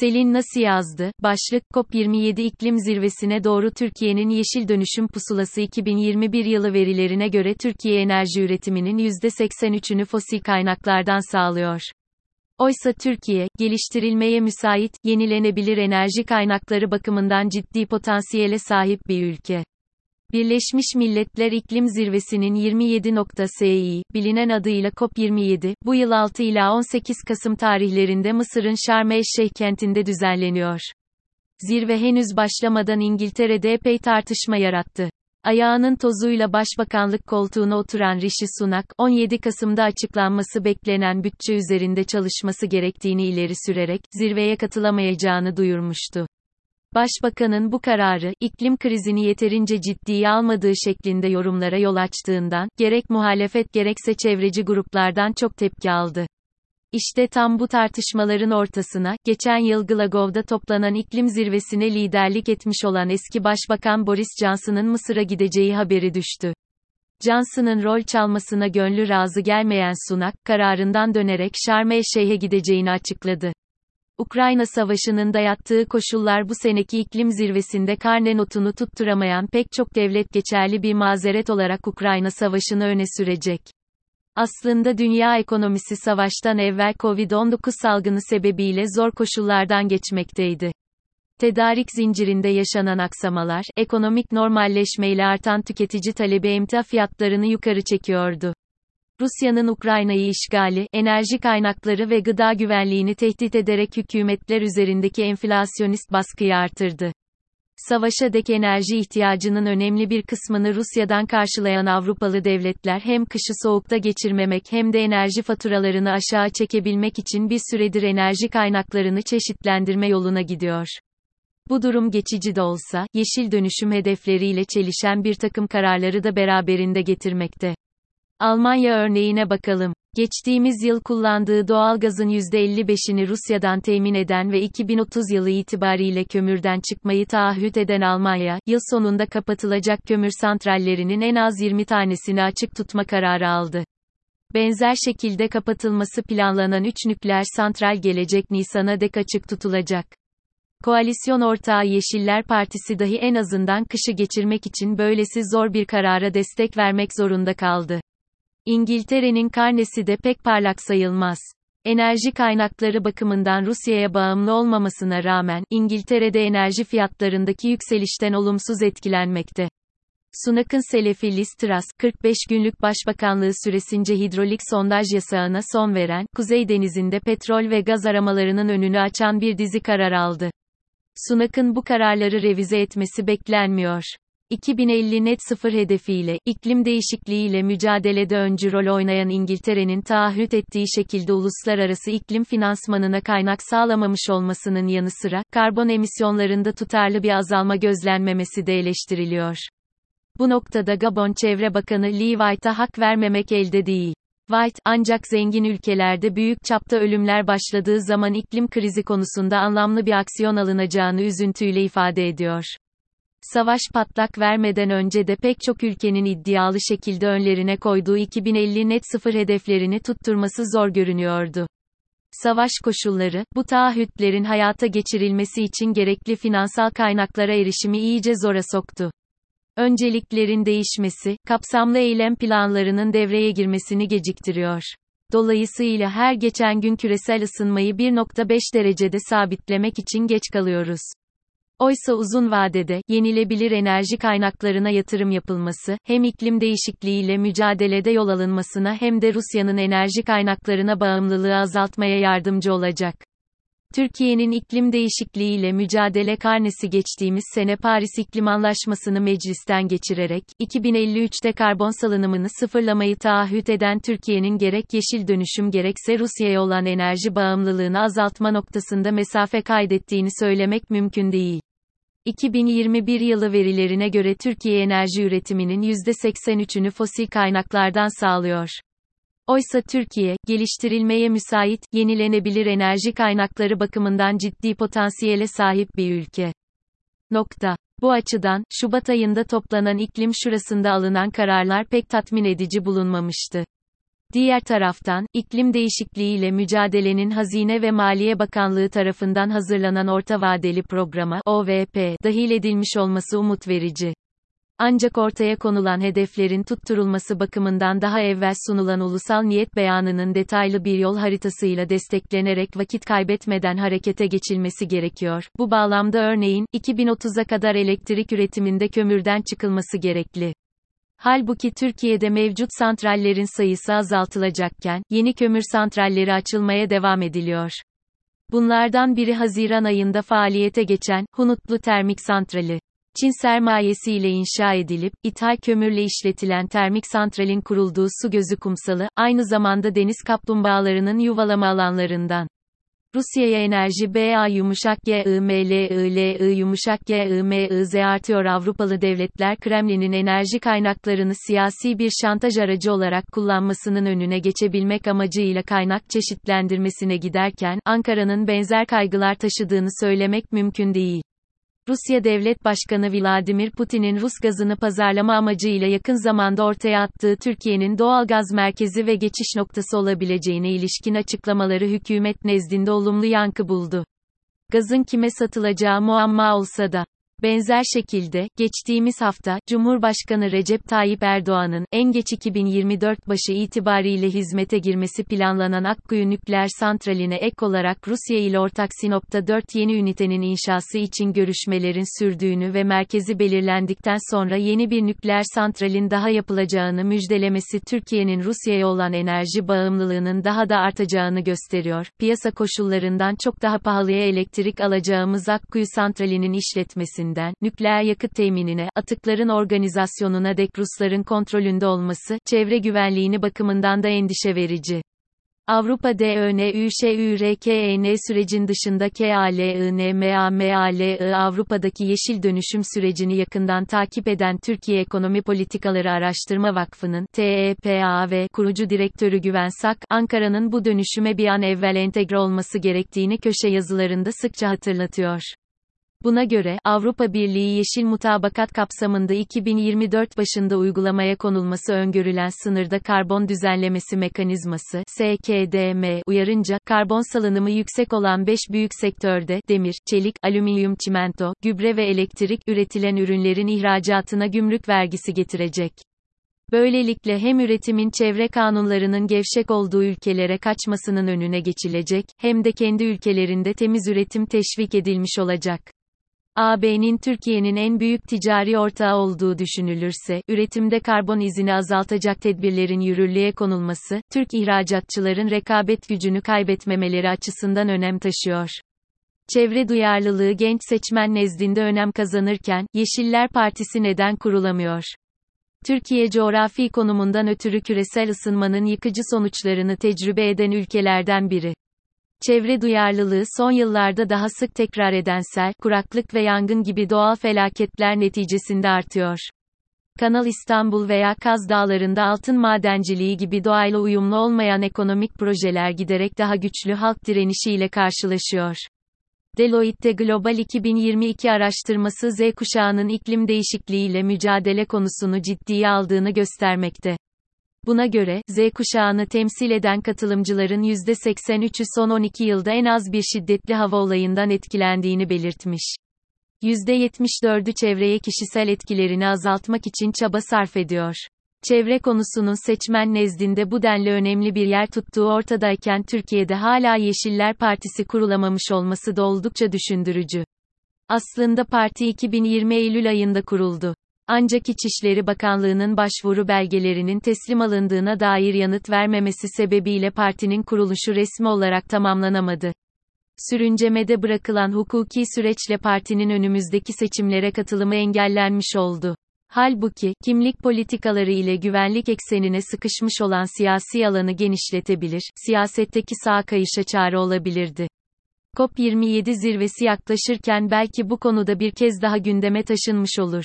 Selin nasıl yazdı? Başlık COP27 iklim zirvesine doğru Türkiye'nin yeşil dönüşüm pusulası 2021 yılı verilerine göre Türkiye enerji üretiminin %83'ünü fosil kaynaklardan sağlıyor. Oysa Türkiye, geliştirilmeye müsait, yenilenebilir enerji kaynakları bakımından ciddi potansiyele sahip bir ülke. Birleşmiş Milletler İklim Zirvesi'nin 27.si, bilinen adıyla COP27, bu yıl 6 ila 18 Kasım tarihlerinde Mısır'ın Şarm el-Şeyh kentinde düzenleniyor. Zirve henüz başlamadan İngiltere'de epey tartışma yarattı. Ayağının tozuyla başbakanlık koltuğuna oturan Rishi Sunak, 17 Kasım'da açıklanması beklenen bütçe üzerinde çalışması gerektiğini ileri sürerek, zirveye katılamayacağını duyurmuştu. Başbakanın bu kararı, iklim krizini yeterince ciddiye almadığı şeklinde yorumlara yol açtığından, gerek muhalefet gerekse çevreci gruplardan çok tepki aldı. İşte tam bu tartışmaların ortasına, geçen yıl Glasgow'da toplanan iklim zirvesine liderlik etmiş olan eski Başbakan Boris Johnson'ın Mısır'a gideceği haberi düştü. Johnson'ın rol çalmasına gönlü razı gelmeyen Sunak, kararından dönerek Şarm el-Şeyh'e gideceğini açıkladı. Ukrayna Savaşı'nın dayattığı koşullar bu seneki iklim zirvesinde karne notunu tutturamayan pek çok devlet geçerli bir mazeret olarak Ukrayna Savaşı'nı öne sürecek. Aslında dünya ekonomisi savaştan evvel Covid-19 salgını sebebiyle zor koşullardan geçmekteydi. Tedarik zincirinde yaşanan aksamalar, ekonomik normalleşmeyle artan tüketici talebi emtia fiyatlarını yukarı çekiyordu. Rusya'nın Ukrayna'yı işgali, enerji kaynakları ve gıda güvenliğini tehdit ederek hükümetler üzerindeki enflasyonist baskıyı artırdı. Savaşa dek enerji ihtiyacının önemli bir kısmını Rusya'dan karşılayan Avrupalı devletler hem kışı soğukta geçirmemek hem de enerji faturalarını aşağı çekebilmek için bir süredir enerji kaynaklarını çeşitlendirme yoluna gidiyor. Bu durum geçici de olsa, yeşil dönüşüm hedefleriyle çelişen bir takım kararları da beraberinde getirmekte. Almanya örneğine bakalım. Geçtiğimiz yıl kullandığı doğalgazın %55'ini Rusya'dan temin eden ve 2030 yılı itibariyle kömürden çıkmayı taahhüt eden Almanya, yıl sonunda kapatılacak kömür santrallerinin en az 20 tanesini açık tutma kararı aldı. Benzer şekilde kapatılması planlanan 3 nükleer santral gelecek Nisan'a dek açık tutulacak. Koalisyon ortağı Yeşiller Partisi dahi en azından kışı geçirmek için böylesi zor bir karara destek vermek zorunda kaldı. İngiltere'nin karnesi de pek parlak sayılmaz. Enerji kaynakları bakımından Rusya'ya bağımlı olmamasına rağmen, İngiltere'de enerji fiyatlarındaki yükselişten olumsuz etkilenmekte. Sunak'ın Selefi Liz Truss, 45 günlük başbakanlığı süresince hidrolik sondaj yasağına son veren, Kuzey Denizi'nde petrol ve gaz aramalarının önünü açan bir dizi karar aldı. Sunak'ın bu kararları revize etmesi beklenmiyor. 2050 net sıfır hedefiyle, iklim değişikliğiyle mücadelede öncü rol oynayan İngiltere'nin taahhüt ettiği şekilde uluslararası iklim finansmanına kaynak sağlamamış olmasının yanı sıra, karbon emisyonlarında tutarlı bir azalma gözlenmemesi de eleştiriliyor. Bu noktada Gabon Çevre Bakanı Lee White'a hak vermemek elde değil. White, ancak zengin ülkelerde büyük çapta ölümler başladığı zaman iklim krizi konusunda anlamlı bir aksiyon alınacağını üzüntüyle ifade ediyor. Savaş patlak vermeden önce de pek çok ülkenin iddialı şekilde önlerine koyduğu 2050 net sıfır hedeflerini tutturması zor görünüyordu. Savaş koşulları, bu taahhütlerin hayata geçirilmesi için gerekli finansal kaynaklara erişimi iyice zora soktu. Önceliklerin değişmesi, kapsamlı eylem planlarının devreye girmesini geciktiriyor. Dolayısıyla her geçen gün küresel ısınmayı 1.5 derecede sabitlemek için geç kalıyoruz. Oysa uzun vadede, yenilebilir enerji kaynaklarına yatırım yapılması, hem iklim değişikliğiyle mücadelede yol alınmasına hem de Rusya'nın enerji kaynaklarına bağımlılığı azaltmaya yardımcı olacak. Türkiye'nin iklim değişikliğiyle mücadele karnesi geçtiğimiz sene Paris İklim Anlaşması'nı meclisten geçirerek, 2053'te karbon salınımını sıfırlamayı taahhüt eden Türkiye'nin gerek yeşil dönüşüm gerekse Rusya'ya olan enerji bağımlılığını azaltma noktasında mesafe kaydettiğini söylemek mümkün değil. 2021 yılı verilerine göre Türkiye enerji üretiminin %83'ünü fosil kaynaklardan sağlıyor. Oysa Türkiye, geliştirilmeye müsait, yenilenebilir enerji kaynakları bakımından ciddi potansiyele sahip bir ülke. Nokta. Bu açıdan, Şubat ayında toplanan iklim şurasında alınan kararlar pek tatmin edici bulunmamıştı. Diğer taraftan, iklim değişikliğiyle mücadelenin Hazine ve Maliye Bakanlığı tarafından hazırlanan Orta Vadeli Programa OVP dahil edilmiş olması umut verici. Ancak ortaya konulan hedeflerin tutturulması bakımından daha evvel sunulan ulusal niyet beyanının detaylı bir yol haritasıyla desteklenerek vakit kaybetmeden harekete geçilmesi gerekiyor. Bu bağlamda örneğin, 2030'a kadar elektrik üretiminde kömürden çıkılması gerekli. Halbuki Türkiye'de mevcut santrallerin sayısı azaltılacakken, yeni kömür santralleri açılmaya devam ediliyor. Bunlardan biri Haziran ayında faaliyete geçen, Hunutlu Termik Santrali. Çin sermayesiyle inşa edilip, ithal kömürle işletilen termik santralin kurulduğu su gözü kumsalı, aynı zamanda deniz kaplumbağalarının yuvalama alanlarından. Rusya'ya enerji BA yumuşak G I M L I L I yumuşak G I M I Z artıyor Avrupalı devletler Kremlin'in enerji kaynaklarını siyasi bir şantaj aracı olarak kullanmasının önüne geçebilmek amacıyla kaynak çeşitlendirmesine giderken Ankara'nın benzer kaygılar taşıdığını söylemek mümkün değil. Rusya Devlet Başkanı Vladimir Putin'in Rus gazını pazarlama amacıyla yakın zamanda ortaya attığı Türkiye'nin doğal gaz merkezi ve geçiş noktası olabileceğine ilişkin açıklamaları hükümet nezdinde olumlu yankı buldu. Gazın kime satılacağı muamma olsa da Benzer şekilde, geçtiğimiz hafta, Cumhurbaşkanı Recep Tayyip Erdoğan'ın, en geç 2024 başı itibariyle hizmete girmesi planlanan Akkuyu Nükleer Santrali'ne ek olarak Rusya ile ortak Sinop'ta 4 yeni ünitenin inşası için görüşmelerin sürdüğünü ve merkezi belirlendikten sonra yeni bir nükleer santralin daha yapılacağını müjdelemesi Türkiye'nin Rusya'ya olan enerji bağımlılığının daha da artacağını gösteriyor. Piyasa koşullarından çok daha pahalıya elektrik alacağımız Akkuyu Santrali'nin işletmesinde üretiminden, nükleer yakıt teminine, atıkların organizasyonuna dek Rusların kontrolünde olması, çevre güvenliğini bakımından da endişe verici. Avrupa DÖNÜŞÜRKEN sürecin dışında KALINMAMALI Avrupa'daki yeşil dönüşüm sürecini yakından takip eden Türkiye Ekonomi Politikaları Araştırma Vakfı'nın TEPAV kurucu direktörü Güven Sak, Ankara'nın bu dönüşüme bir an evvel entegre olması gerektiğini köşe yazılarında sıkça hatırlatıyor. Buna göre, Avrupa Birliği Yeşil Mutabakat kapsamında 2024 başında uygulamaya konulması öngörülen sınırda karbon düzenlemesi mekanizması SKDM uyarınca, karbon salınımı yüksek olan 5 büyük sektörde, demir, çelik, alüminyum çimento, gübre ve elektrik, üretilen ürünlerin ihracatına gümrük vergisi getirecek. Böylelikle hem üretimin çevre kanunlarının gevşek olduğu ülkelere kaçmasının önüne geçilecek, hem de kendi ülkelerinde temiz üretim teşvik edilmiş olacak. AB'nin Türkiye'nin en büyük ticari ortağı olduğu düşünülürse, üretimde karbon izini azaltacak tedbirlerin yürürlüğe konulması, Türk ihracatçıların rekabet gücünü kaybetmemeleri açısından önem taşıyor. Çevre duyarlılığı genç seçmen nezdinde önem kazanırken, Yeşiller Partisi neden kurulamıyor? Türkiye coğrafi konumundan ötürü küresel ısınmanın yıkıcı sonuçlarını tecrübe eden ülkelerden biri. Çevre duyarlılığı son yıllarda daha sık tekrar eden sel, kuraklık ve yangın gibi doğal felaketler neticesinde artıyor. Kanal İstanbul veya Kaz Dağları'nda altın madenciliği gibi doğayla uyumlu olmayan ekonomik projeler giderek daha güçlü halk direnişiyle karşılaşıyor. Deloitte Global 2022 araştırması Z kuşağının iklim değişikliğiyle mücadele konusunu ciddiye aldığını göstermekte. Buna göre, Z kuşağını temsil eden katılımcıların %83'ü son 12 yılda en az bir şiddetli hava olayından etkilendiğini belirtmiş. %74'ü çevreye kişisel etkilerini azaltmak için çaba sarf ediyor. Çevre konusunun seçmen nezdinde bu denli önemli bir yer tuttuğu ortadayken Türkiye'de hala Yeşiller Partisi kurulamamış olması da oldukça düşündürücü. Aslında parti 2020 Eylül ayında kuruldu. Ancak İçişleri Bakanlığı'nın başvuru belgelerinin teslim alındığına dair yanıt vermemesi sebebiyle partinin kuruluşu resmi olarak tamamlanamadı. Sürüncemede bırakılan hukuki süreçle partinin önümüzdeki seçimlere katılımı engellenmiş oldu. Halbuki, kimlik politikaları ile güvenlik eksenine sıkışmış olan siyasi alanı genişletebilir, siyasetteki sağ kayışa çare olabilirdi. COP27 zirvesi yaklaşırken belki bu konuda bir kez daha gündeme taşınmış olur.